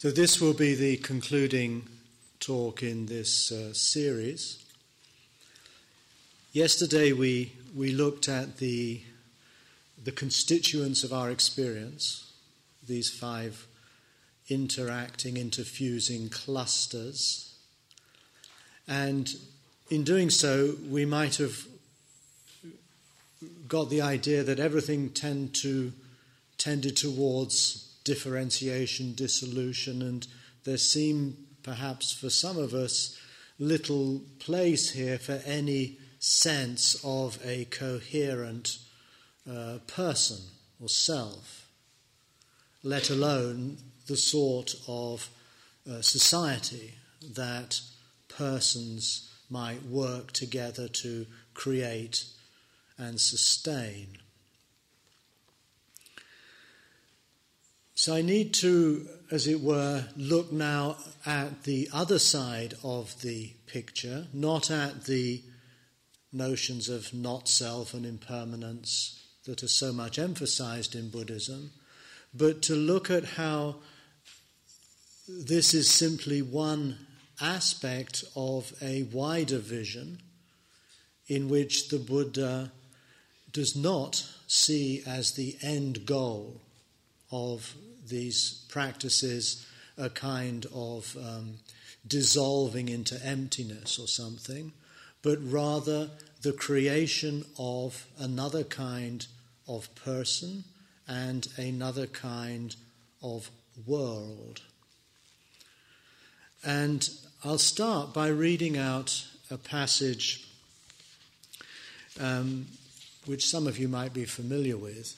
So, this will be the concluding talk in this uh, series. Yesterday, we, we looked at the, the constituents of our experience, these five interacting, interfusing clusters. And in doing so, we might have got the idea that everything tend to, tended towards differentiation, dissolution, and there seemed perhaps for some of us little place here for any sense of a coherent uh, person or self, let alone the sort of uh, society that persons might work together to create and sustain. So I need to, as it were, look now at the other side of the picture, not at the notions of not self and impermanence that are so much emphasized in Buddhism, but to look at how this is simply one aspect of a wider vision in which the Buddha does not see as the end goal of these practices a kind of um, dissolving into emptiness or something, but rather the creation of another kind of person and another kind of world. And I'll start by reading out a passage um, which some of you might be familiar with,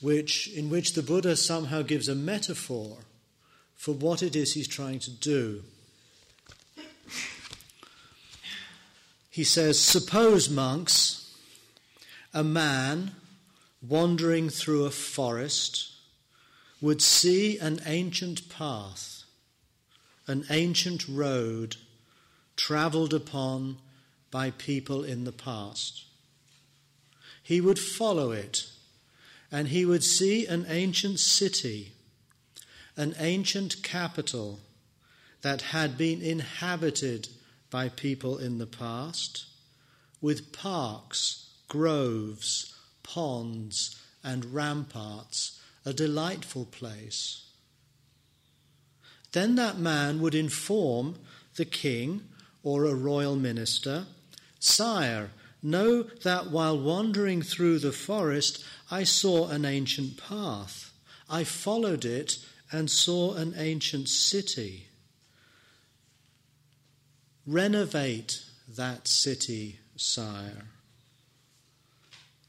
which, in which the Buddha somehow gives a metaphor for what it is he's trying to do. He says, Suppose, monks, a man wandering through a forest would see an ancient path, an ancient road travelled upon by people in the past. He would follow it and he would see an ancient city, an ancient capital that had been inhabited by people in the past, with parks, groves, ponds, and ramparts, a delightful place. Then that man would inform the king or a royal minister Sire, Know that while wandering through the forest, I saw an ancient path. I followed it and saw an ancient city. Renovate that city, sire.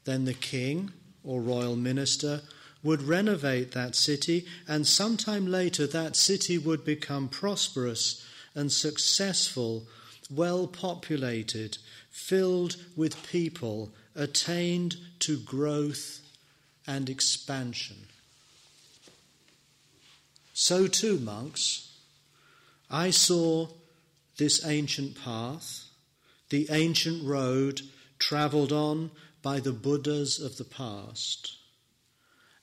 Then the king or royal minister would renovate that city, and sometime later that city would become prosperous and successful, well populated, filled with people attained to growth and expansion. So too, monks, I saw this ancient path, the ancient road travelled on by the Buddhas of the past.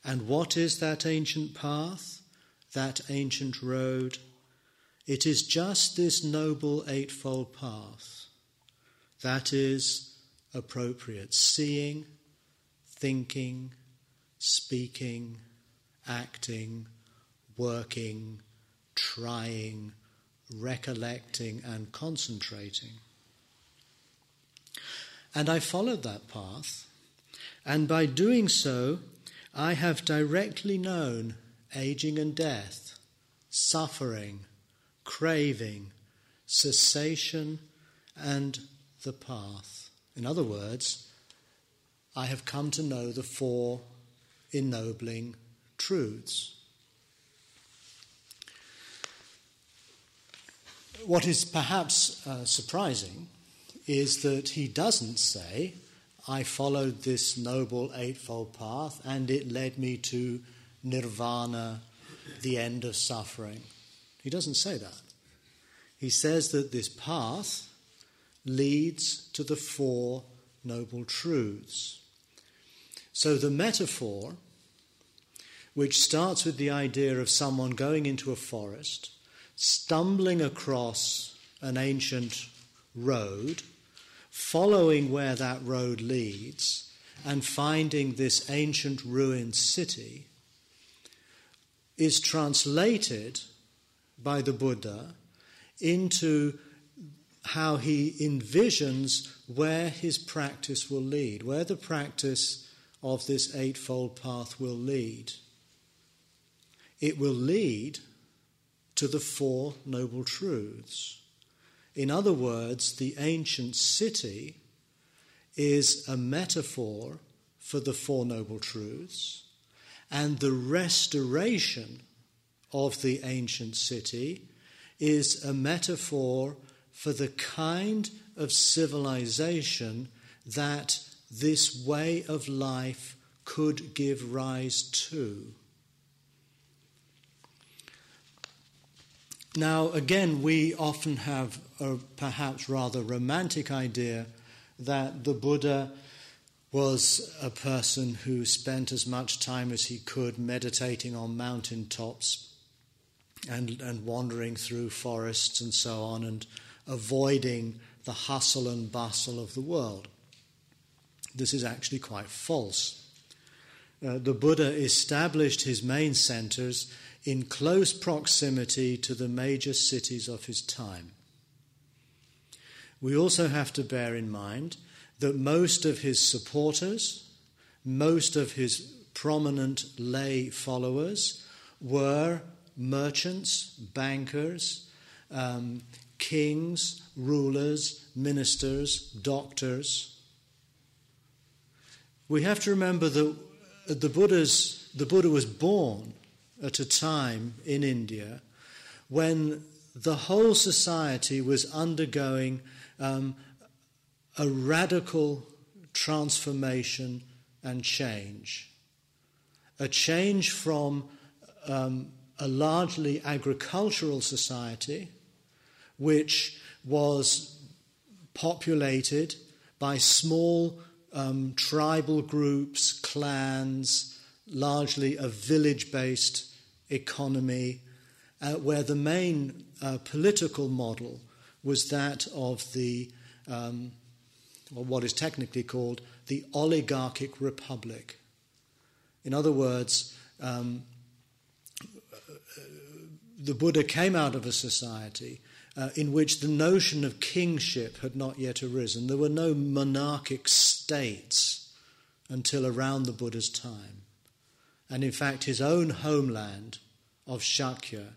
And what is that ancient path, that ancient road? It is just this noble Eightfold Path that is appropriate. Seeing, thinking, speaking, acting, working, trying, recollecting, and concentrating. And I followed that path, and by doing so, I have directly known aging and death, suffering, craving, cessation, and the path. In other words, I have come to know the four ennobling truths. What is perhaps uh, surprising is that he doesn't say, I followed this noble eightfold path and it led me to nirvana, the end of suffering. He doesn't say that. He says that this path leads to the Four Noble Truths. So the metaphor which starts with the idea of someone going into a forest, stumbling across an ancient road, following where that road leads, and finding this ancient ruined city, is translated by the Buddha into how he envisions where his practice will lead, where the practice of this Eightfold Path will lead. It will lead to the Four Noble Truths. In other words, the ancient city is a metaphor for the Four Noble Truths, and the restoration of the ancient city is a metaphor for the kind of civilization that this way of life could give rise to. Now, again, we often have a perhaps rather romantic idea that the Buddha was a person who spent as much time as he could meditating on mountain tops and, and wandering through forests and so on and avoiding the hustle and bustle of the world. This is actually quite false. Uh, the Buddha established his main centers in close proximity to the major cities of his time. We also have to bear in mind that most of his supporters, most of his prominent lay followers were merchants, bankers, um, kings, rulers, ministers, doctors. We have to remember that the, Buddha's, the Buddha was born at a time in India when the whole society was undergoing um, a radical transformation and change. A change from um, a largely agricultural society, which was populated by small um, tribal groups, clans, largely a village based economy, uh, where the main uh, political model was that of the, um, or what is technically called the oligarchic republic. In other words, um, the Buddha came out of a society uh, in which the notion of kingship had not yet arisen. There were no monarchic states until around the Buddha's time. And in fact, his own homeland of Shakya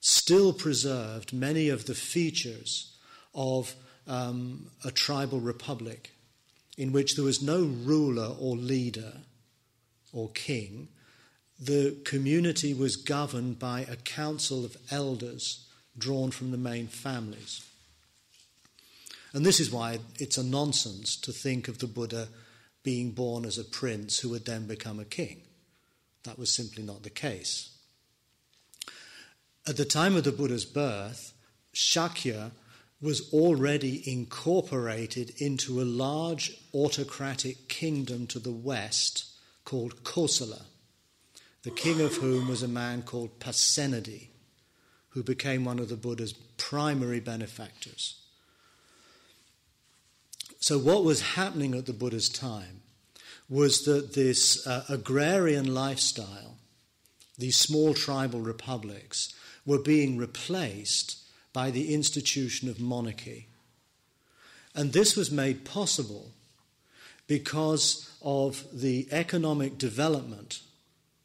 still preserved many of the features of um, a tribal republic in which there was no ruler or leader or king, the community was governed by a council of elders drawn from the main families. And this is why it's a nonsense to think of the Buddha being born as a prince who would then become a king. That was simply not the case. At the time of the Buddha's birth, Shakya was already incorporated into a large autocratic kingdom to the west called Kosala the king of whom was a man called Pasenadi, who became one of the Buddha's primary benefactors. So, what was happening at the Buddha's time was that this uh, agrarian lifestyle, these small tribal republics, were being replaced by the institution of monarchy. And this was made possible because of the economic development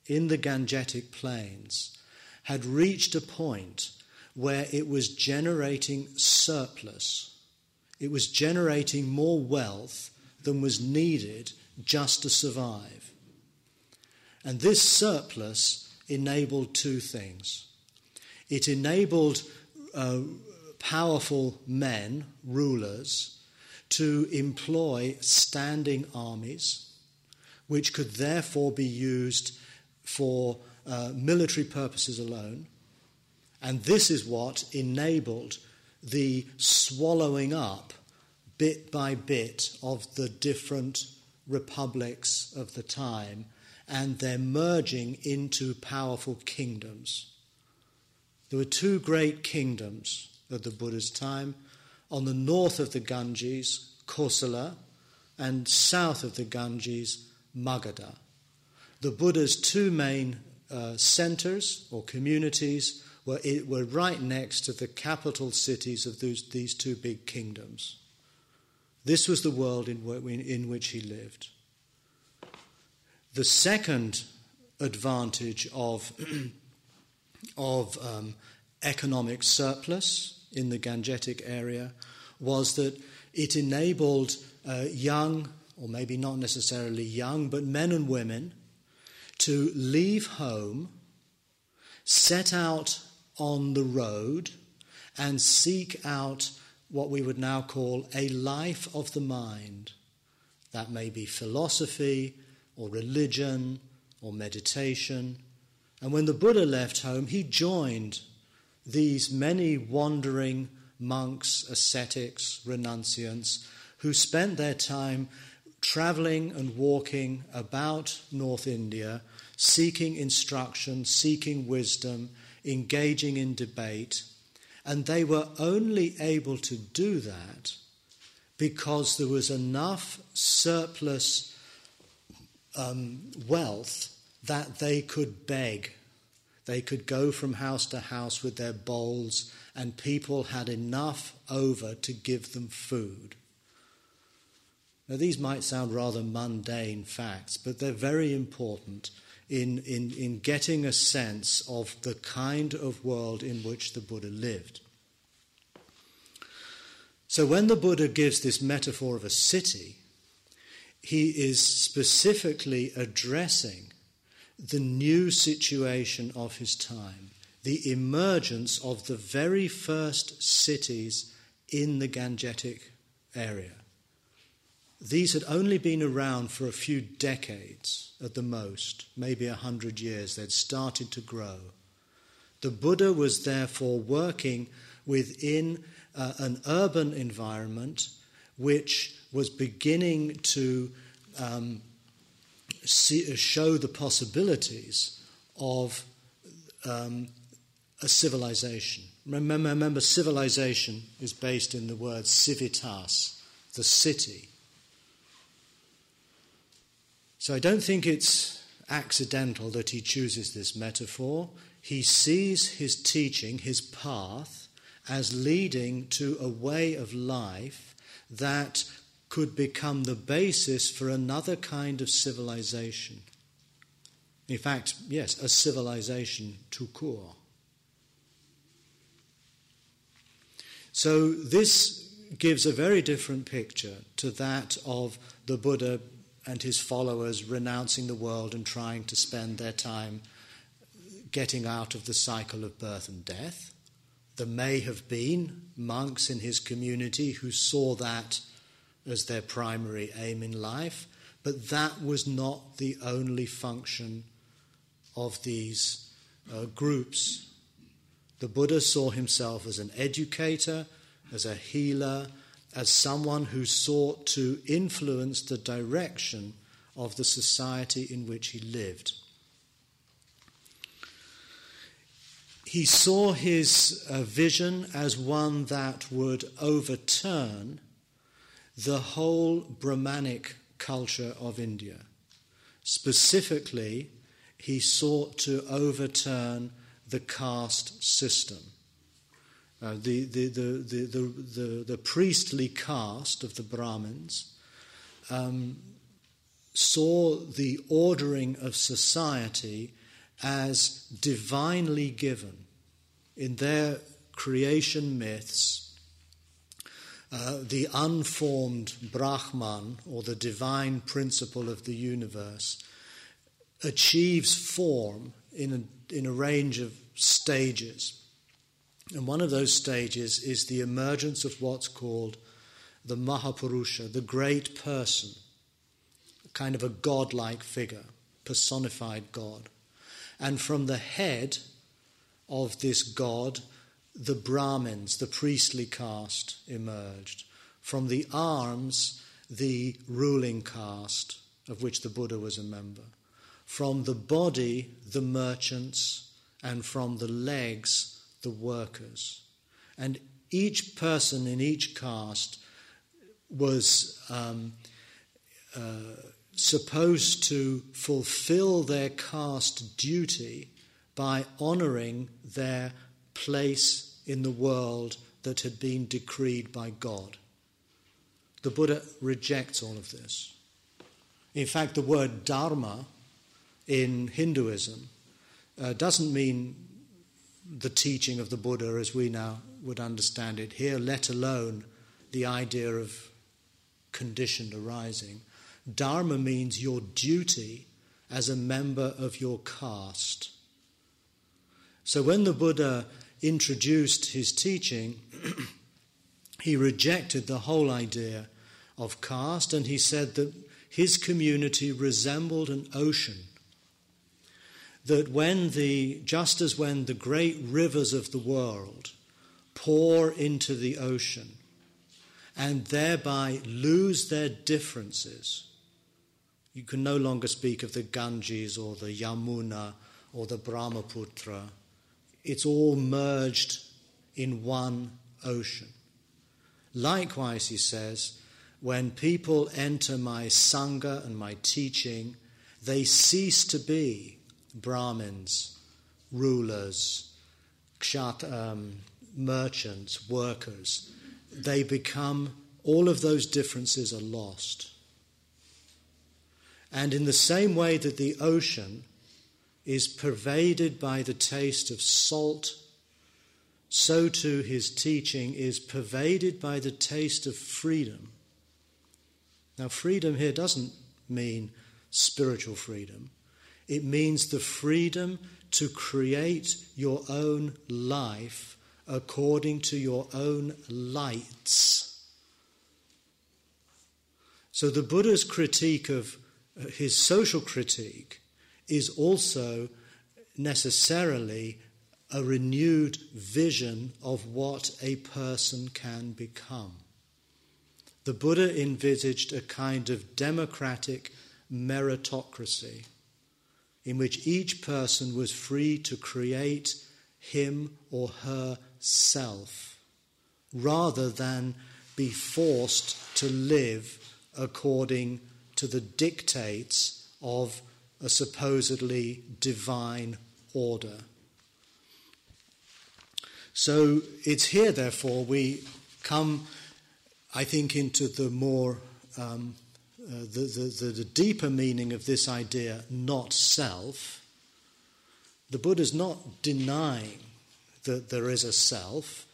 in the Gangetic Plains had reached a point where it was generating surplus. It was generating more wealth than was needed just to survive. And this surplus enabled two things it enabled uh, powerful men, rulers, to employ standing armies, which could therefore be used for uh, military purposes alone. And this is what enabled the swallowing up, bit by bit, of the different republics of the time and they're merging into powerful kingdoms. There were two great kingdoms at the Buddha's time. On the north of the Ganges, Kosala, and south of the Ganges, Magadha. The Buddha's two main uh, centers or communities were, were right next to the capital cities of those, these two big kingdoms. This was the world in, in which he lived. The second advantage of, of um, economic surplus in the Gangetic area was that it enabled uh, young, or maybe not necessarily young, but men and women to leave home, set out on the road, and seek out what we would now call a life of the mind. That may be philosophy or religion or meditation. And when the Buddha left home, he joined these many wandering monks, ascetics, renunciants who spent their time traveling and walking about North India, seeking instruction, seeking wisdom, engaging in debate. And they were only able to do that because there was enough surplus um, wealth that they could beg. They could go from house to house with their bowls, and people had enough over to give them food. Now, these might sound rather mundane facts, but they're very important in, in, in getting a sense of the kind of world in which the Buddha lived. So, when the Buddha gives this metaphor of a city, he is specifically addressing the new situation of his time, the emergence of the very first cities in the Gangetic area. These had only been around for a few decades at the most, maybe a hundred years. They'd started to grow. The Buddha was therefore working within uh, an urban environment which was beginning to um, see, show the possibilities of um, a civilization. Remember, remember, civilization is based in the word civitas, the city. So I don't think it's accidental that he chooses this metaphor. He sees his teaching, his path, as leading to a way of life that could become the basis for another kind of civilization. In fact, yes, a civilization tout court. So this gives a very different picture to that of the Buddha and his followers renouncing the world and trying to spend their time getting out of the cycle of birth and death. There may have been monks in his community who saw that as their primary aim in life, but that was not the only function of these uh, groups. The Buddha saw himself as an educator, as a healer, as someone who sought to influence the direction of the society in which he lived. He saw his uh, vision as one that would overturn the whole Brahmanic culture of India. Specifically, he sought to overturn the caste system. Uh, the, the, the, the, the, the, priestly caste of the Brahmins um, saw the ordering of society as divinely given. In their creation myths, uh, the unformed Brahman, or the divine principle of the universe, achieves form in a, in a range of stages. And one of those stages is the emergence of what's called the Mahapurusha, the great person, kind of a godlike figure, personified God. And from the head of this God, the Brahmins, the priestly caste, emerged. From the arms, the ruling caste, of which the Buddha was a member. from the body, the merchants, and from the legs, the workers. And each person in each caste was um, uh, supposed to fulfill their caste duty by honoring their place in the world that had been decreed by God. The Buddha rejects all of this. In fact, the word dharma in Hinduism uh, doesn't mean the teaching of the Buddha as we now would understand it here, let alone the idea of conditioned arising. Dharma means your duty as a member of your caste. So when the Buddha introduced his teaching, he rejected the whole idea of caste and he said that his community resembled an ocean. That when the, just as when the great rivers of the world pour into the ocean and thereby lose their differences, you can no longer speak of the Ganges or the Yamuna or the Brahmaputra. It's all merged in one ocean. Likewise, he says, when people enter my Sangha and my teaching, they cease to be Brahmins, rulers, kshat, um, merchants, workers. They become, all of those differences are lost. And in the same way that the ocean is pervaded by the taste of salt, so too his teaching is pervaded by the taste of freedom now, freedom here doesn't mean spiritual freedom, it means the freedom to create your own life according to your own lights. So, the Buddha's critique of uh, his social critique is also necessarily a renewed vision of what a person can become the Buddha envisaged a kind of democratic meritocracy in which each person was free to create him or her self rather than be forced to live according to the dictates of a supposedly divine order. So it's here, therefore, we come I think, into the more um, the, the, the deeper meaning of this idea, not self. The Buddha's not denying that there is a self.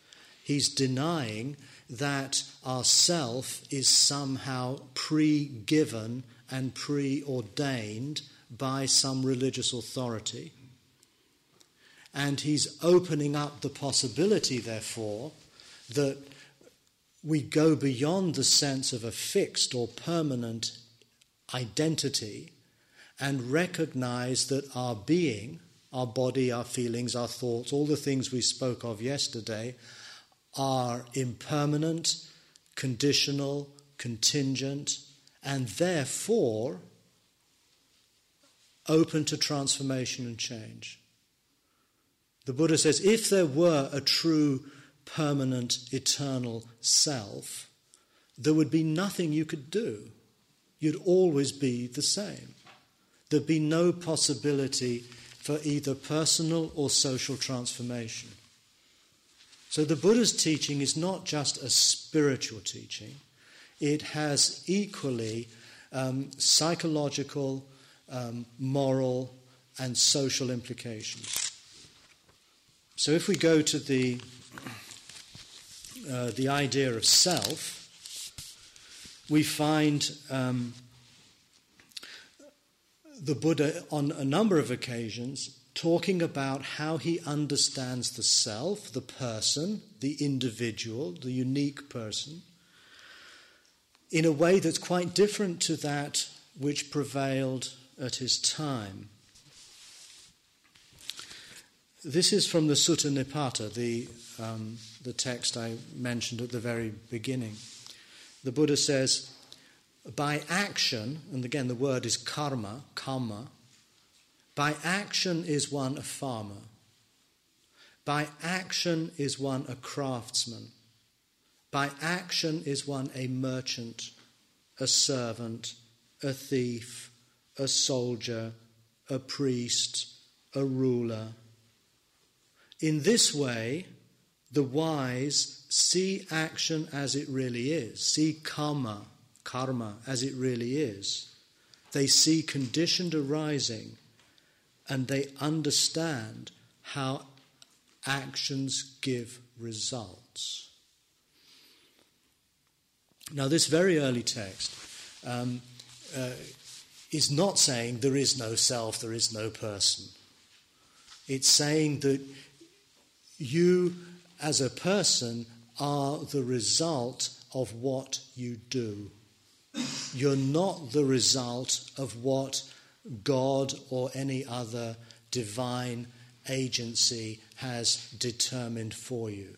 He's denying that our self is somehow pre given and preordained by some religious authority. And he's opening up the possibility, therefore, that we go beyond the sense of a fixed or permanent identity and recognize that our being, our body, our feelings, our thoughts, all the things we spoke of yesterday, are impermanent, conditional, contingent, and therefore open to transformation and change. The Buddha says if there were a true permanent, eternal self, there would be nothing you could do. You'd always be the same. There'd be no possibility for either personal or social transformation. So the Buddha's teaching is not just a spiritual teaching, it has equally um, psychological, um, moral, and social implications. So if we go to the uh, the idea of self, we find um, the Buddha on a number of occasions talking about how he understands the self, the person, the individual, the unique person, in a way that's quite different to that which prevailed at his time. This is from the Sutta Nipata, the um, the text I mentioned at the very beginning. The Buddha says, by action, and again the word is karma, karma, By action is one a farmer. By action is one a craftsman. By action is one a merchant, a servant, a thief, a soldier, a priest, a ruler. In this way, the wise see action as it really is, see karma, karma as it really is. They see conditioned arising and they understand how actions give results. Now, this very early text um, uh, is not saying there is no self, there is no person. It's saying that you, as a person, are the result of what you do. You're not the result of what God or any other divine agency has determined for you.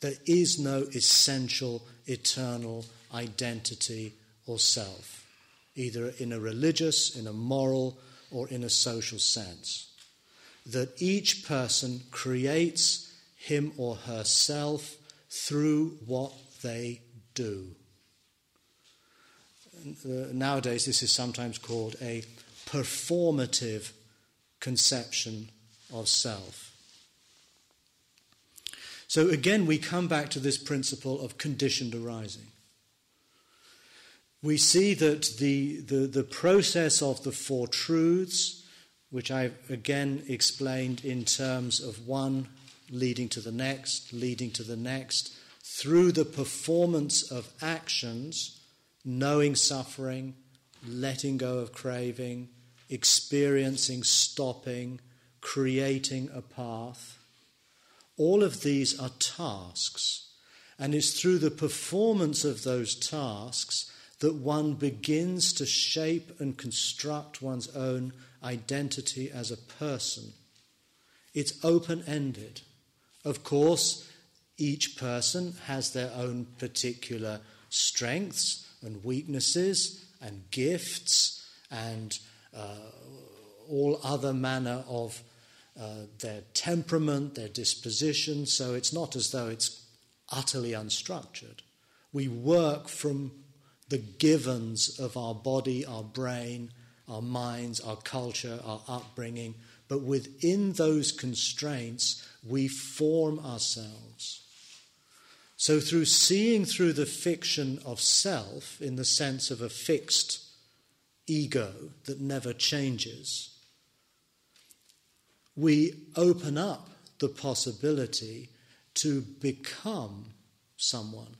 There is no essential, eternal identity or self, either in a religious, in a moral, or in a social sense. That each person creates him or herself through what they do. Uh, nowadays, this is sometimes called a performative conception of self. So again, we come back to this principle of conditioned arising. We see that the, the, the process of the Four Truths, which I've again explained in terms of one leading to the next, leading to the next, through the performance of actions, knowing suffering, letting go of craving, experiencing stopping, creating a path. All of these are tasks, and it's through the performance of those tasks that one begins to shape and construct one's own identity as a person. It's open ended. Of course, each person has their own particular strengths and weaknesses and gifts and uh, all other manner of uh, their temperament, their disposition. So it's not as though it's utterly unstructured. We work from the givens of our body, our brain, our minds, our culture, our upbringing, but within those constraints, we form ourselves. So, through seeing through the fiction of self, in the sense of a fixed ego that never changes, we open up the possibility to become someone.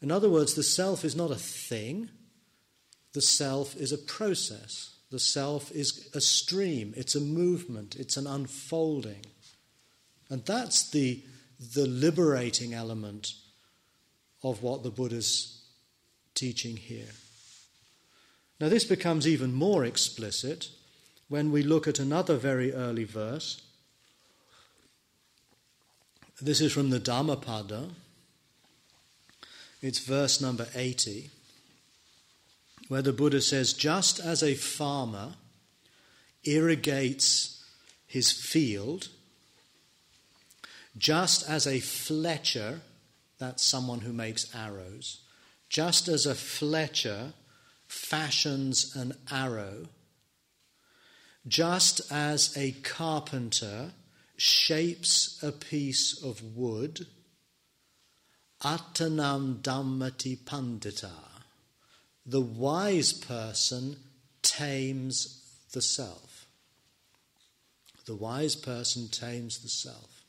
In other words, the self is not a thing, the self is a process. The self is a stream, it's a movement, it's an unfolding. And that's the, the liberating element of what the Buddha's teaching here. Now, this becomes even more explicit when we look at another very early verse. This is from the Dhammapada. It's verse number 80, where the Buddha says, Just as a farmer irrigates his field, just as a fletcher, that's someone who makes arrows, just as a fletcher fashions an arrow, just as a carpenter shapes a piece of wood, attanam damayanti Pandita, the wise person tames the self. The wise person tames the self.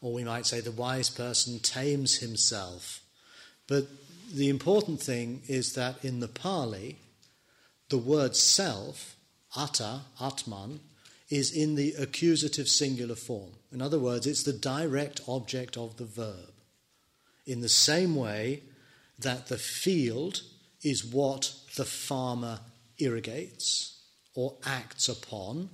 Or we might say the wise person tames himself. But the important thing is that in the Pali, the word self, atta, atman, is in the accusative singular form. In other words, it's the direct object of the verb. In the same way that the field is what the farmer irrigates or acts upon,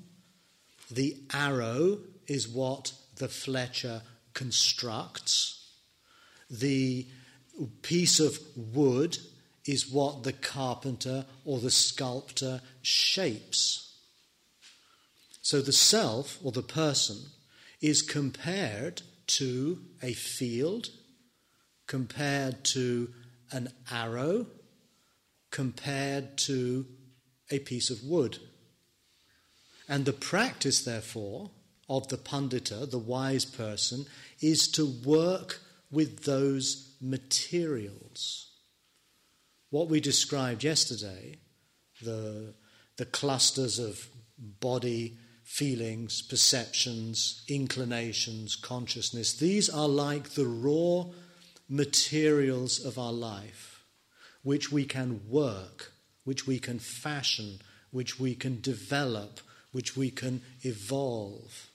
the arrow is what the fletcher constructs, the piece of wood is what the carpenter or the sculptor shapes. So the self or the person is compared to a field, compared to an arrow, compared to a piece of wood. And the practice, therefore, of the pandita, the wise person, is to work with those materials. What we described yesterday, the, the clusters of body, feelings, perceptions, inclinations, consciousness, these are like the raw materials of our life, which we can work, which we can fashion, which we can develop, which we can evolve.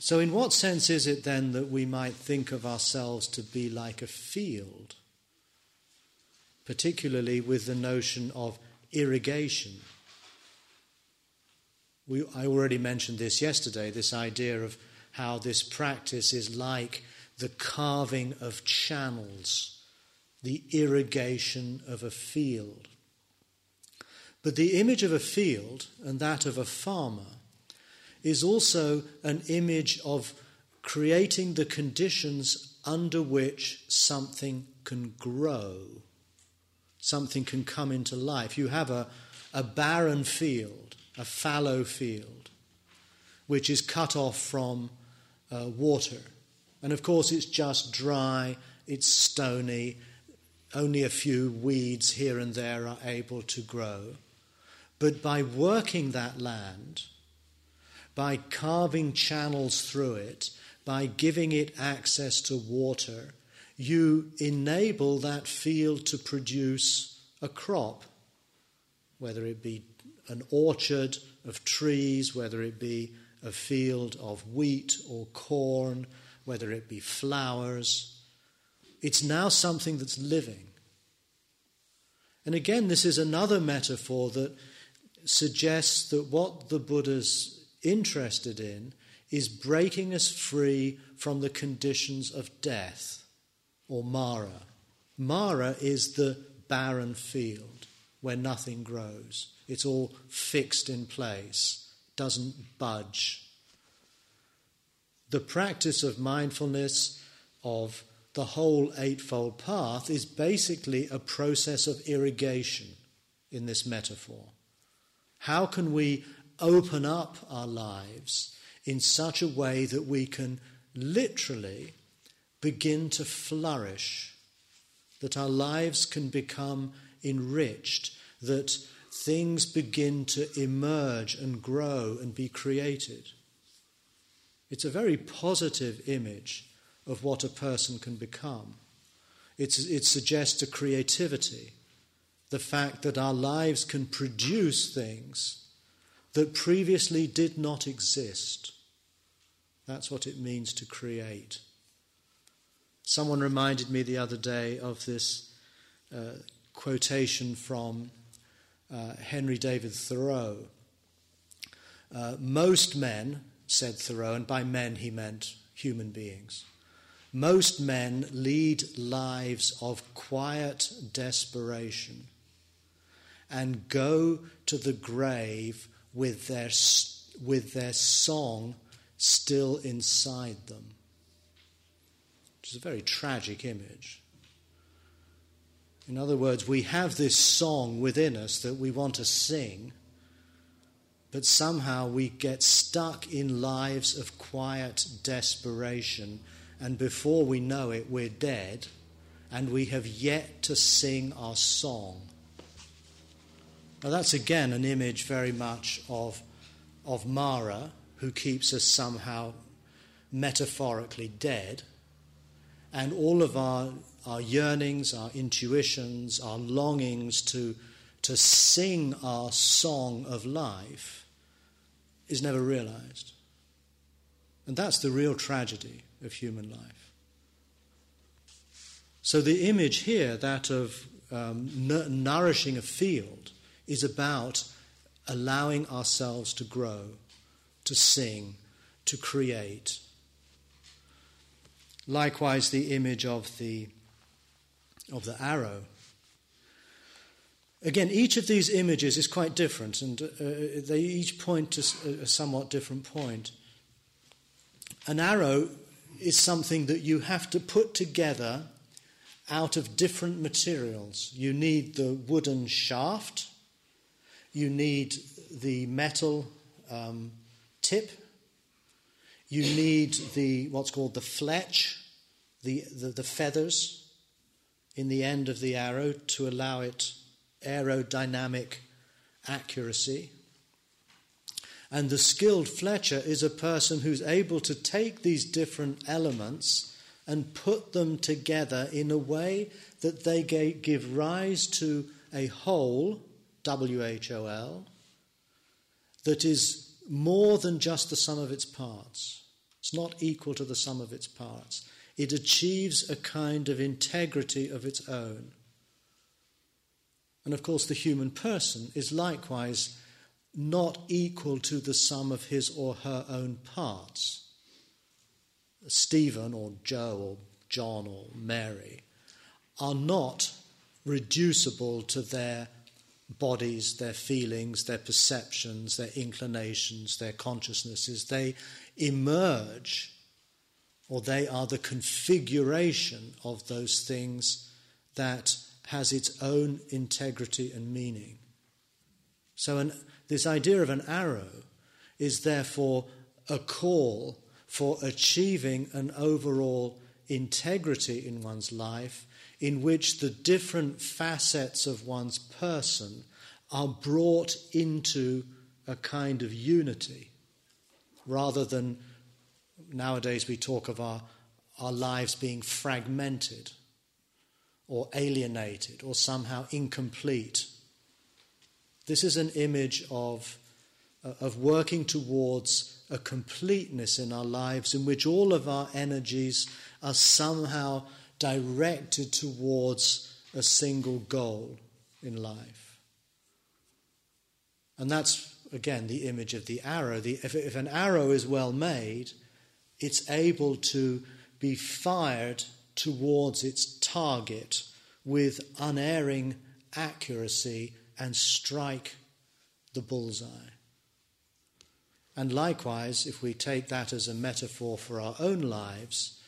So, in what sense is it then that we might think of ourselves to be like a field, particularly with the notion of irrigation? We, I already mentioned this yesterday this idea of how this practice is like the carving of channels, the irrigation of a field. But the image of a field and that of a farmer is also an image of creating the conditions under which something can grow, something can come into life. You have a, a barren field, a fallow field, which is cut off from uh, water. And of course, it's just dry, it's stony, only a few weeds here and there are able to grow. But by working that land, by carving channels through it, by giving it access to water, you enable that field to produce a crop, whether it be an orchard of trees, whether it be a field of wheat or corn, whether it be flowers. It's now something that's living. And again, this is another metaphor that suggests that what the Buddha's interested in is breaking us free from the conditions of death or Mara. Mara is the barren field where nothing grows, it's all fixed in place, doesn't budge. The practice of mindfulness, of the whole Eightfold Path, is basically a process of irrigation in this metaphor. How can we open up our lives in such a way that we can literally begin to flourish, that our lives can become enriched, that things begin to emerge and grow and be created. It's a very positive image of what a person can become. It's, it suggests a creativity, the fact that our lives can produce things that previously did not exist. That's what it means to create. Someone reminded me the other day of this uh, quotation from uh, Henry David Thoreau. Uh, most men, said Thoreau, and by men he meant human beings, most men lead lives of quiet desperation and go to the grave with their, with their song still inside them. Which is a very tragic image. In other words, we have this song within us that we want to sing, but somehow we get stuck in lives of quiet desperation, and before we know it, we're dead, and we have yet to sing our song. Now, that's again an image very much of, of Mara, who keeps us somehow metaphorically dead. And all of our, our yearnings, our intuitions, our longings to, to sing our song of life is never realized. And that's the real tragedy of human life. So the image here, that of um, n- nourishing a field, is about allowing ourselves to grow, to sing, to create. Likewise, the image of the, of the arrow. Again, each of these images is quite different, and uh, they each point to a somewhat different point. An arrow is something that you have to put together out of different materials. You need the wooden shaft, you need the metal um, tip, you need the what's called the fletch, the, the, the feathers in the end of the arrow to allow it aerodynamic accuracy. And the skilled fletcher is a person who's able to take these different elements and put them together in a way that they give rise to a whole, W H O L, that is more than just the sum of its parts. It's not equal to the sum of its parts. It achieves a kind of integrity of its own. And of course, the human person is likewise not equal to the sum of his or her own parts. Stephen or Joe or John or Mary are not reducible to their bodies, their feelings, their perceptions, their inclinations, their consciousnesses. They emerge, or they are the configuration of those things that has its own integrity and meaning. So, an, this idea of an arrow is therefore a call for achieving an overall integrity in one's life in which the different facets of one's person are brought into a kind of unity rather than nowadays we talk of our, our lives being fragmented or alienated or somehow incomplete. This is an image of, uh, of working towards a completeness in our lives in which all of our energies are somehow directed towards a single goal in life. And that's, again, the image of the arrow. The, if, if an arrow is well made, it's able to be fired towards its target with unerring accuracy and strike the bullseye. And likewise, if we take that as a metaphor for our own lives,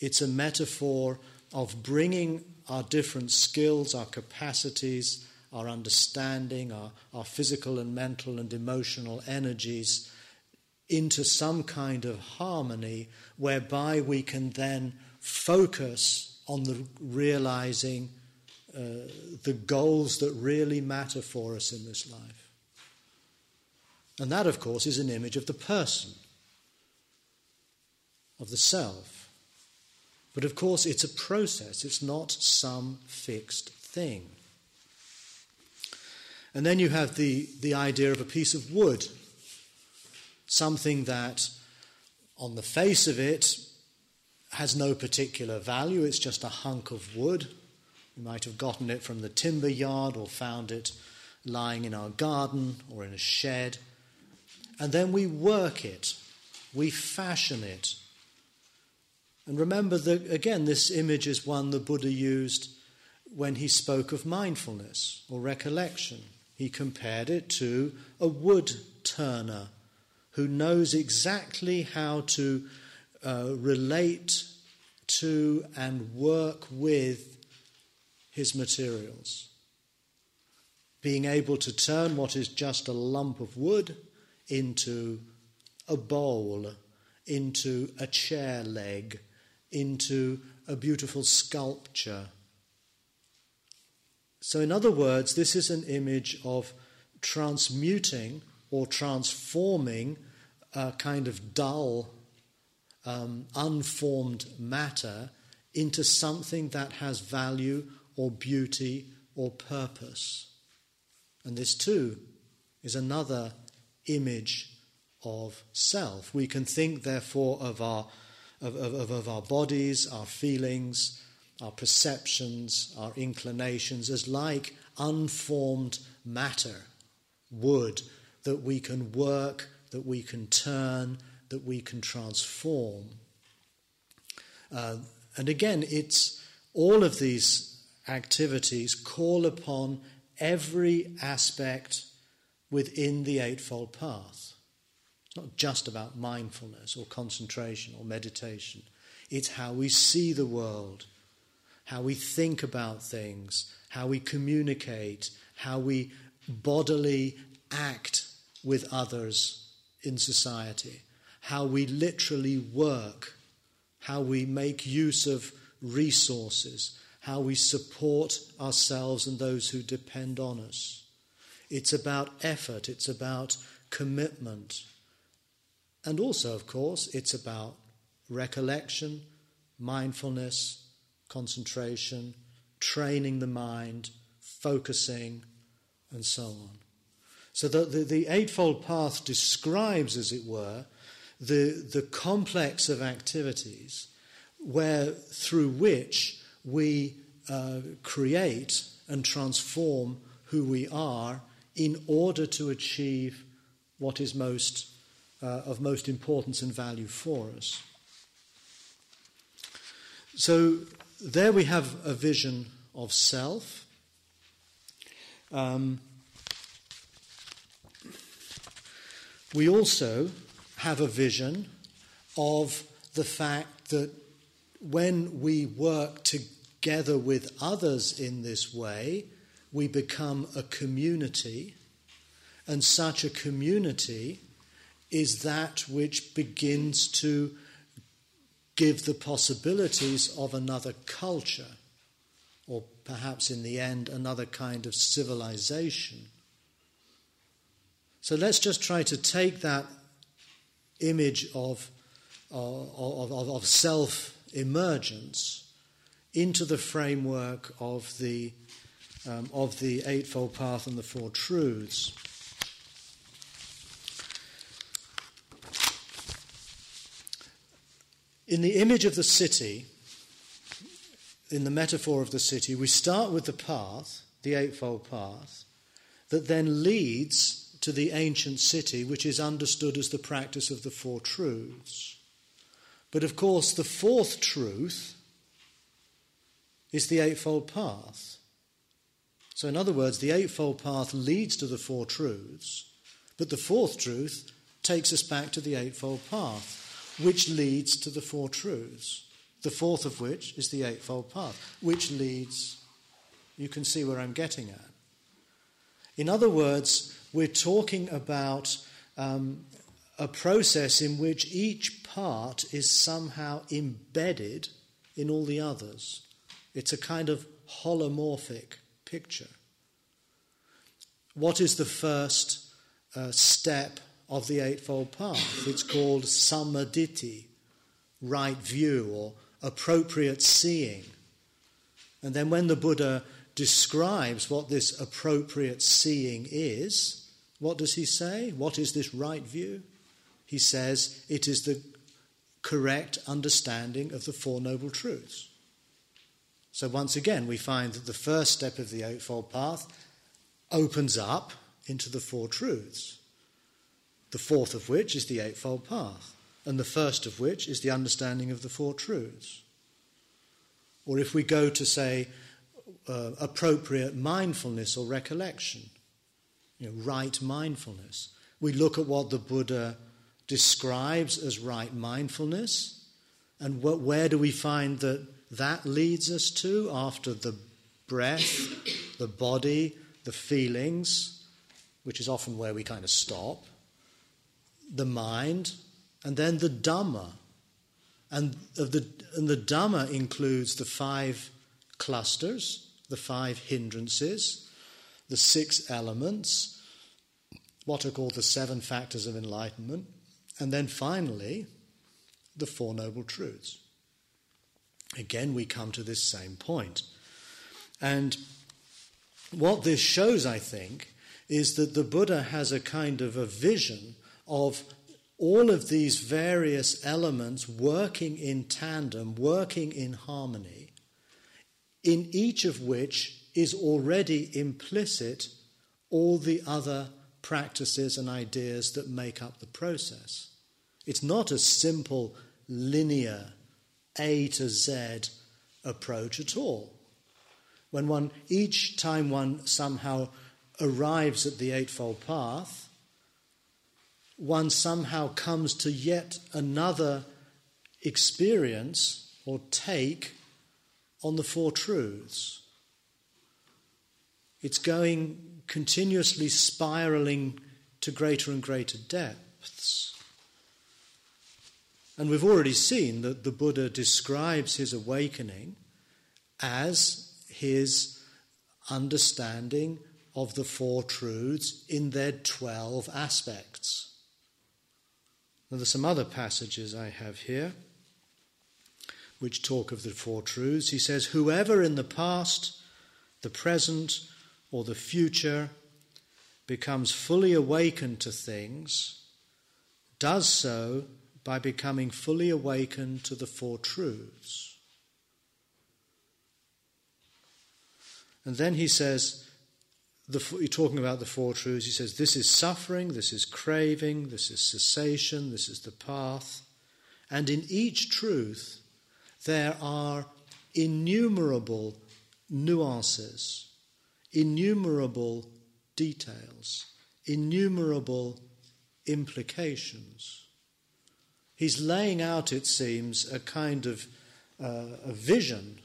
it's a metaphor of bringing our different skills, our capacities, our understanding, our, our physical and mental and emotional energies into some kind of harmony whereby we can then focus on the realizing uh, the goals that really matter for us in this life. And that, of course, is an image of the person, of the self. But of course, it's a process, it's not some fixed thing. And then you have the, the idea of a piece of wood, something that, on the face of it, has no particular value, it's just a hunk of wood. We might have gotten it from the timber yard or found it lying in our garden or in a shed. And then we work it, we fashion it. And remember that, again, this image is one the Buddha used when he spoke of mindfulness or recollection. He compared it to a wood turner who knows exactly how to uh, relate to and work with his materials. Being able to turn what is just a lump of wood into a bowl, into a chair leg, into a beautiful sculpture. So, in other words, this is an image of transmuting or transforming a kind of dull, um, unformed matter into something that has value or beauty or purpose. And this too is another image of self. We can think, therefore, of our, of, of, of our bodies, our feelings, our perceptions, our inclinations as like unformed matter, wood, that we can work, that we can turn, that we can transform. Uh, and again, it's all of these activities call upon every aspect within the Eightfold Path. It's not just about mindfulness or concentration or meditation, it's how we see the world, how we think about things, how we communicate, how we bodily act with others in society, how we literally work, how we make use of resources, how we support ourselves and those who depend on us. It's about effort, it's about commitment. And also, of course, it's about recollection, mindfulness, concentration, training the mind, focusing, and so on. So the, the, the, Eightfold Path describes, as it were, the, the complex of activities where through which we uh, create and transform who we are in order to achieve what is most uh, of most importance and value for us. So there we have a vision of self. Um, we also have a vision of the fact that when we work together with others in this way, we become a community, and such a community is that which begins to give the possibilities of another culture, or perhaps in the end, another kind of civilization. So let's just try to take that image of, uh, of, of, of self emergence into the framework of the, um, of the Eightfold Path and the Four Truths. In the image of the city, in the metaphor of the city, we start with the path, the Eightfold Path, that then leads to the ancient city, which is understood as the practice of the Four Truths. But of course, the fourth truth is the Eightfold Path. So, in other words, the Eightfold Path leads to the Four Truths, but the fourth truth takes us back to the Eightfold Path which leads to the Four Truths. The fourth of which is the Eightfold Path, which leads, you can see where I'm getting at. In other words, we're talking about um, a process in which each part is somehow embedded in all the others. It's a kind of holomorphic picture. What is the first uh, step of the Eightfold Path. It's called sammaditthi, right view or appropriate seeing. And then when the Buddha describes what this appropriate seeing is, what does he say? What is this right view? He says it is the correct understanding of the Four Noble Truths. So once again, we find that the first step of the Eightfold Path opens up into the Four Truths the fourth of which is the Eightfold Path, and the first of which is the understanding of the Four Truths. Or if we go to, say, uh, appropriate mindfulness or recollection, you know, right mindfulness, we look at what the Buddha describes as right mindfulness, and what, where do we find that that leads us to after the breath, the body, the feelings, which is often where we kind of stop the mind, and then the Dhamma. And, of the, and the Dhamma includes the five clusters, the five hindrances, the six elements, what are called the seven factors of enlightenment, and then finally, the Four Noble Truths. Again, we come to this same point. And what this shows, I think, is that the Buddha has a kind of a vision of all of these various elements working in tandem, working in harmony, in each of which is already implicit all the other practices and ideas that make up the process. It's not a simple linear A to Z approach at all. When one, each time one somehow arrives at the Eightfold Path, one somehow comes to yet another experience or take on the Four Truths. It's going continuously spiraling to greater and greater depths. And we've already seen that the Buddha describes his awakening as his understanding of the Four Truths in their 12 aspects. Now, there's some other passages I have here which talk of the Four Truths. He says, Whoever in the past, the present, or the future becomes fully awakened to things does so by becoming fully awakened to the Four Truths. And then he says, the, talking about the Four Truths, he says, This is suffering, this is craving, this is cessation, this is the path. And in each truth, there are innumerable nuances, innumerable details, innumerable implications. He's laying out, it seems, a kind of uh, a vision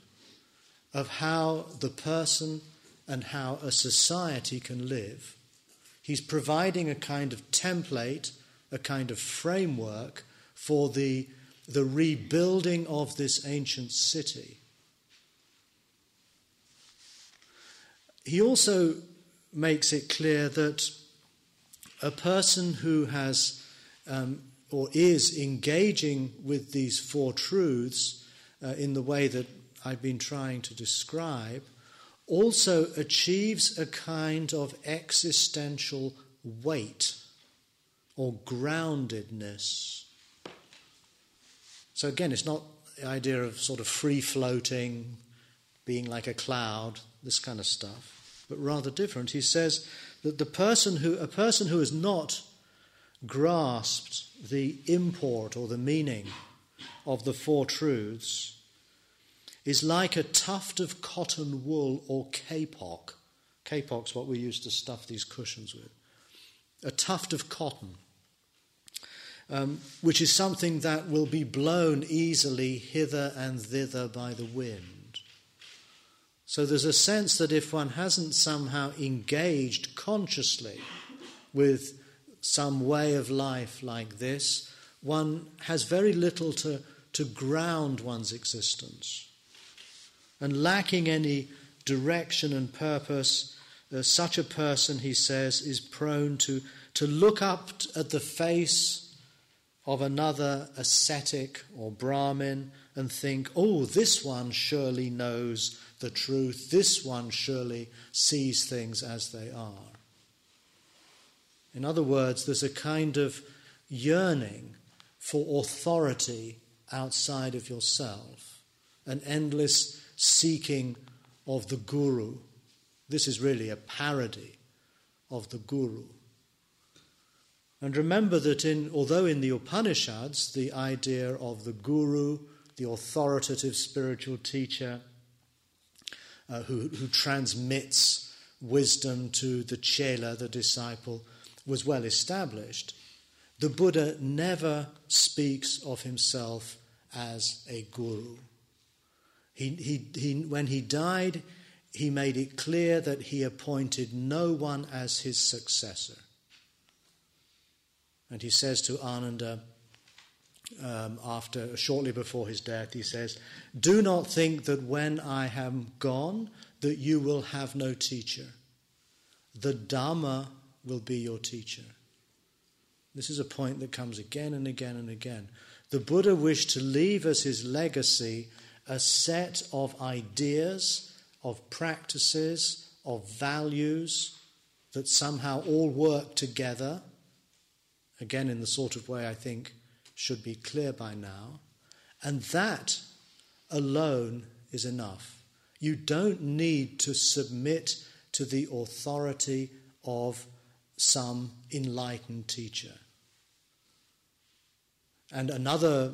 of how the person and how a society can live. He's providing a kind of template, a kind of framework for the the rebuilding of this ancient city. He also makes it clear that a person who has um, or is engaging with these four truths uh, in the way that I've been trying to describe also achieves a kind of existential weight or groundedness so again, it's not the idea of sort of free floating, being like a cloud, this kind of stuff, but rather different. He says that the person who a person who has not grasped the import or the meaning of the four truths is like a tuft of cotton wool or kapok. Kapok's what we used to stuff these cushions with. A tuft of cotton um, which is something that will be blown easily hither and thither by the wind. So there's a sense that if one hasn't somehow engaged consciously with some way of life like this, one has very little to, to ground one's existence. And lacking any direction and purpose, uh, such a person, he says, is prone to, to look up at the face of another ascetic or Brahmin and think, oh, this one surely knows the truth, this one surely sees things as they are. In other words, there's a kind of yearning for authority outside of yourself, an endless seeking of the guru. This is really a parody of the guru. And remember that in, although in the Upanishads the idea of the guru, the authoritative spiritual teacher uh, who, who transmits wisdom to the chela, the disciple, was well established, the Buddha never speaks of himself as a guru. He, he, he, when he died, he made it clear that he appointed no one as his successor. And he says to Ananda, um, after shortly before his death, he says, "Do not think that when I am gone, that you will have no teacher. The Dhamma will be your teacher." This is a point that comes again and again and again. The Buddha wished to leave as his legacy a set of ideas, of practices, of values that somehow all work together again in the sort of way I think should be clear by now. And that alone is enough. You don't need to submit to the authority of some enlightened teacher. And another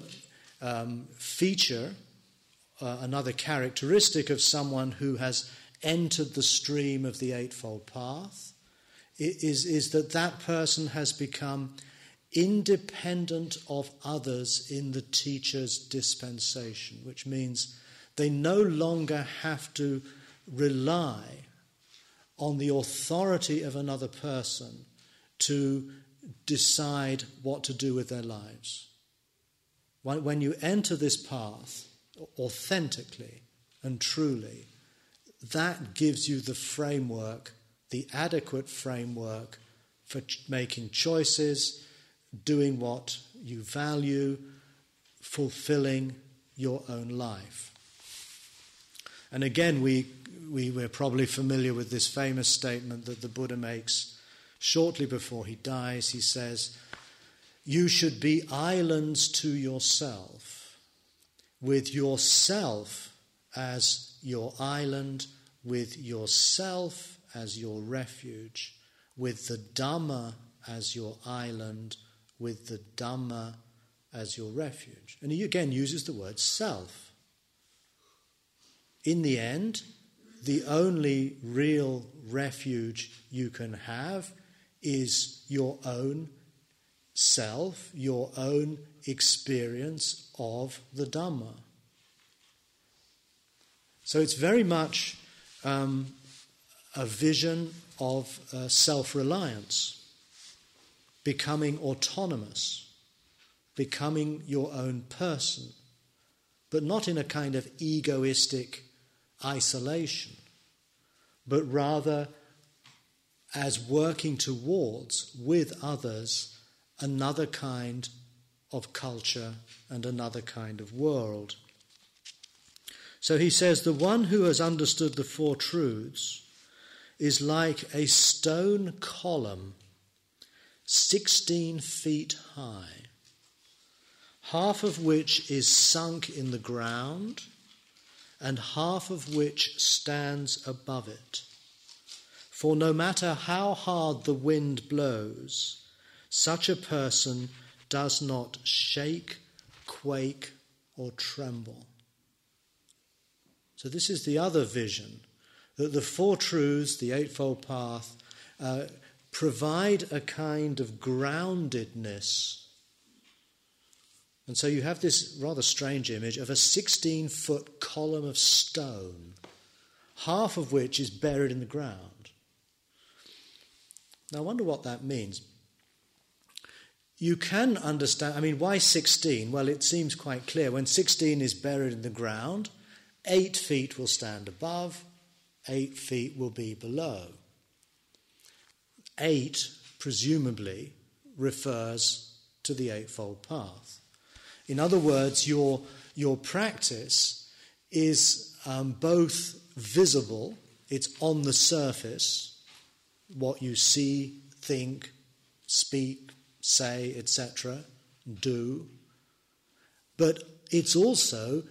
um, feature, uh, another characteristic of someone who has entered the stream of the Eightfold Path is, is that that person has become independent of others in the teacher's dispensation, which means they no longer have to rely on the authority of another person to decide what to do with their lives. When you enter this path authentically and truly, that gives you the framework, the adequate framework for ch- making choices, doing what you value, fulfilling your own life. And again, we, we, we're probably familiar with this famous statement that the Buddha makes shortly before he dies. He says, You should be islands to yourself, with yourself as your island, with yourself as your refuge, with the Dhamma as your island, with the Dhamma as your refuge. And he again uses the word self. In the end, the only real refuge you can have is your own self, your own experience of the Dhamma. So it's very much um, a vision of uh, self reliance, becoming autonomous, becoming your own person, but not in a kind of egoistic isolation, but rather as working towards, with others, another kind of culture and another kind of world. So he says the one who has understood the Four Truths is like a stone column 16 feet high, half of which is sunk in the ground and half of which stands above it. For no matter how hard the wind blows, such a person does not shake, quake, or tremble. So, this is the other vision that the Four Truths, the Eightfold Path, uh, provide a kind of groundedness and so you have this rather strange image of a 16 foot column of stone, half of which is buried in the ground. Now, I wonder what that means. You can understand, I mean, why 16? Well, it seems quite clear. When 16 is buried in the ground, eight feet will stand above, eight feet will be below. Eight, presumably, refers to the Eightfold Path. In other words, your, your practice is um, both visible, it's on the surface, what you see, think, speak, say, etc., do, but it's also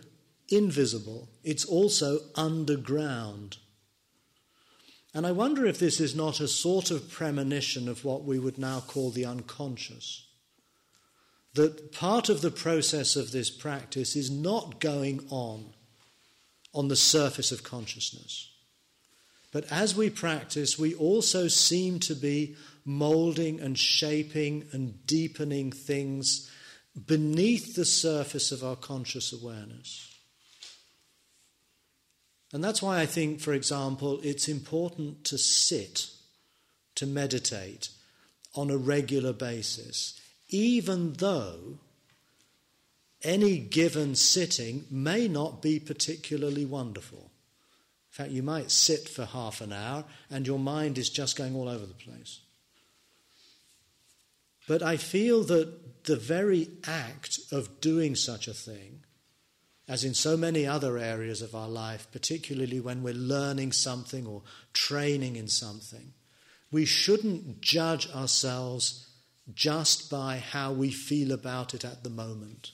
invisible, it's also underground. And I wonder if this is not a sort of premonition of what we would now call the unconscious that part of the process of this practice is not going on on the surface of consciousness. But as we practice, we also seem to be molding and shaping and deepening things beneath the surface of our conscious awareness. And that's why I think, for example, it's important to sit, to meditate on a regular basis even though any given sitting may not be particularly wonderful. In fact, you might sit for half an hour and your mind is just going all over the place. But I feel that the very act of doing such a thing, as in so many other areas of our life, particularly when we're learning something or training in something, we shouldn't judge ourselves just by how we feel about it at the moment.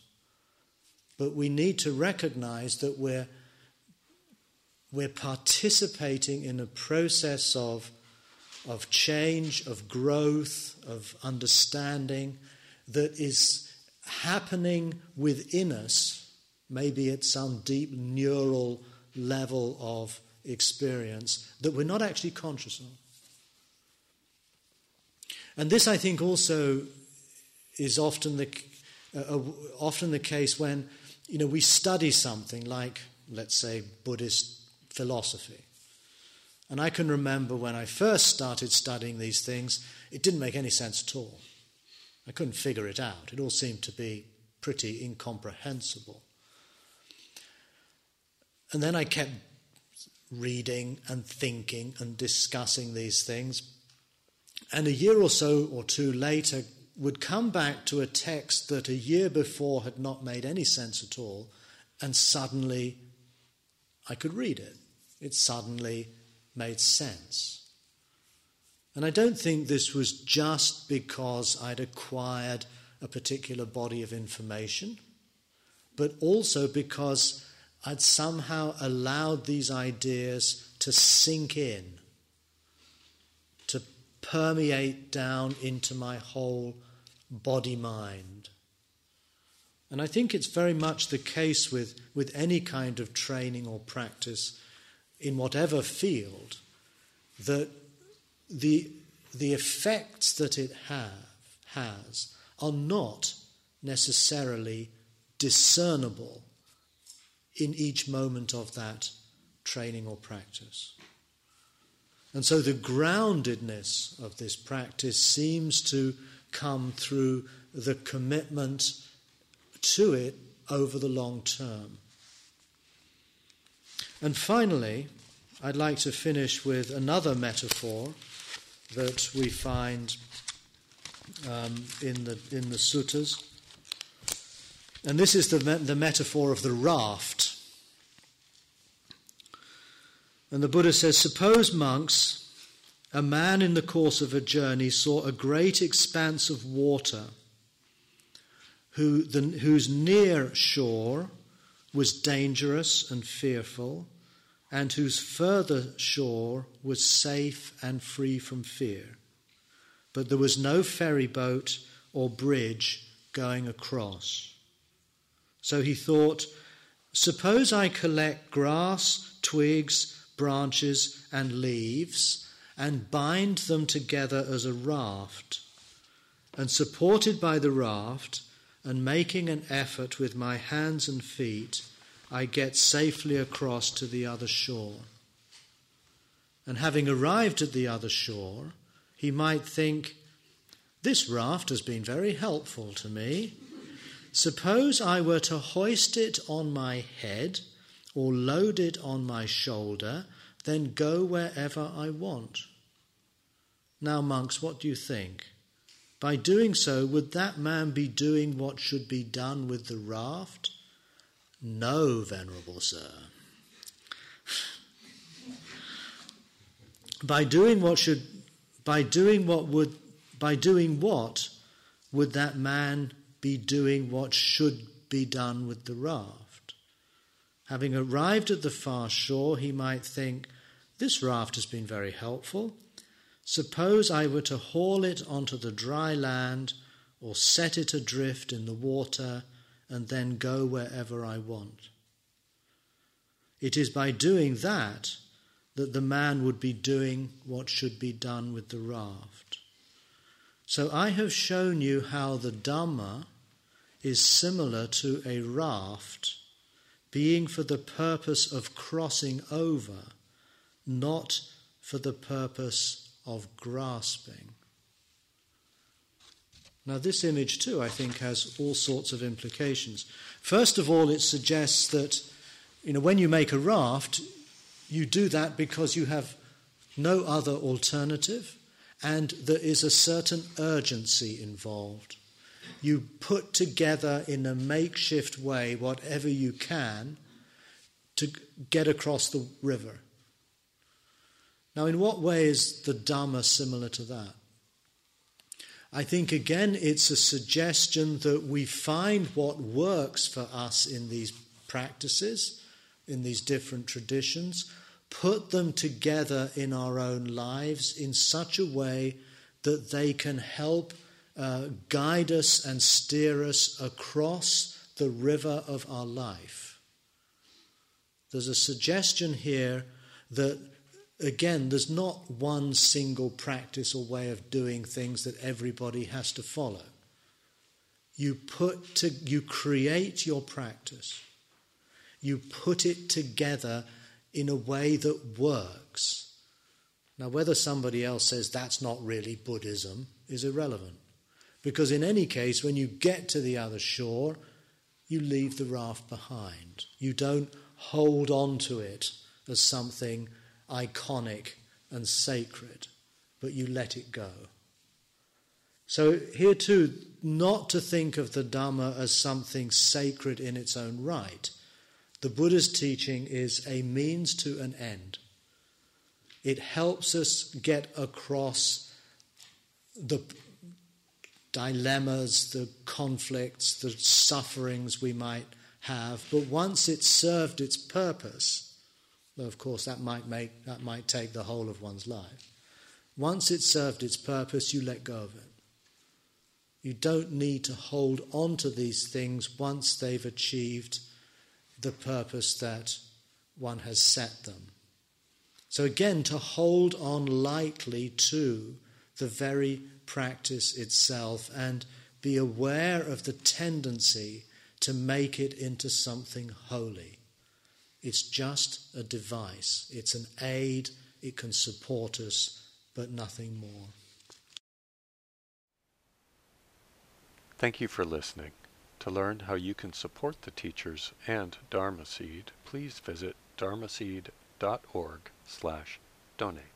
But we need to recognize that we're, we're participating in a process of, of change, of growth, of understanding that is happening within us, maybe at some deep neural level of experience that we're not actually conscious of. And this, I think, also is often the, uh, uh, often the case when you know, we study something like, let's say, Buddhist philosophy. And I can remember when I first started studying these things, it didn't make any sense at all. I couldn't figure it out. It all seemed to be pretty incomprehensible. And then I kept reading and thinking and discussing these things. And a year or so or two later, would come back to a text that a year before had not made any sense at all, and suddenly I could read it. It suddenly made sense. And I don't think this was just because I'd acquired a particular body of information, but also because I'd somehow allowed these ideas to sink in, permeate down into my whole body mind. And I think it's very much the case with, with any kind of training or practice in whatever field that the, the effects that it have, has are not necessarily discernible in each moment of that training or practice. And so the groundedness of this practice seems to come through the commitment to it over the long term. And finally, I'd like to finish with another metaphor that we find um, in, the, in the suttas. And this is the, the metaphor of the raft. And the Buddha says, Suppose monks a man in the course of a journey saw a great expanse of water who, the, whose near shore was dangerous and fearful, and whose further shore was safe and free from fear. But there was no ferry boat or bridge going across. So he thought, Suppose I collect grass, twigs, branches, and leaves and bind them together as a raft, and supported by the raft, and making an effort with my hands and feet, I get safely across to the other shore. And having arrived at the other shore, he might think, This raft has been very helpful to me. Suppose I were to hoist it on my head or load it on my shoulder then go wherever I want. Now, monks, what do you think? By doing so, would that man be doing what should be done with the raft? No, venerable sir. by doing what should by doing what would by doing what would that man be doing what should be done with the raft? Having arrived at the far shore, he might think, this raft has been very helpful. Suppose I were to haul it onto the dry land or set it adrift in the water and then go wherever I want. It is by doing that that the man would be doing what should be done with the raft. So I have shown you how the Dhamma is similar to a raft, being for the purpose of crossing over not for the purpose of grasping. Now, this image, too, I think, has all sorts of implications. First of all, it suggests that you know, when you make a raft, you do that because you have no other alternative and there is a certain urgency involved. You put together in a makeshift way whatever you can to get across the river. Now, in what way is the Dhamma similar to that? I think again it's a suggestion that we find what works for us in these practices, in these different traditions, put them together in our own lives in such a way that they can help uh, guide us and steer us across the river of our life. There's a suggestion here that again, there's not one single practice or way of doing things that everybody has to follow. You put to, you create your practice. You put it together in a way that works. Now, whether somebody else says that's not really Buddhism is irrelevant. Because in any case, when you get to the other shore, you leave the raft behind. You don't hold on to it as something iconic and sacred, but you let it go. So, here too, not to think of the Dhamma as something sacred in its own right. The Buddha's teaching is a means to an end. It helps us get across the dilemmas, the conflicts, the sufferings we might have, but once it's served its purpose, Though, of course, that might, make, that might take the whole of one's life. Once it's served its purpose, you let go of it. You don't need to hold on to these things once they've achieved the purpose that one has set them. So, again, to hold on lightly to the very practice itself and be aware of the tendency to make it into something holy. It's just a device, it's an aid, it can support us, but nothing more. Thank you for listening. To learn how you can support the teachers and Dharma Seed, please visit dharmaseed.org slash donate.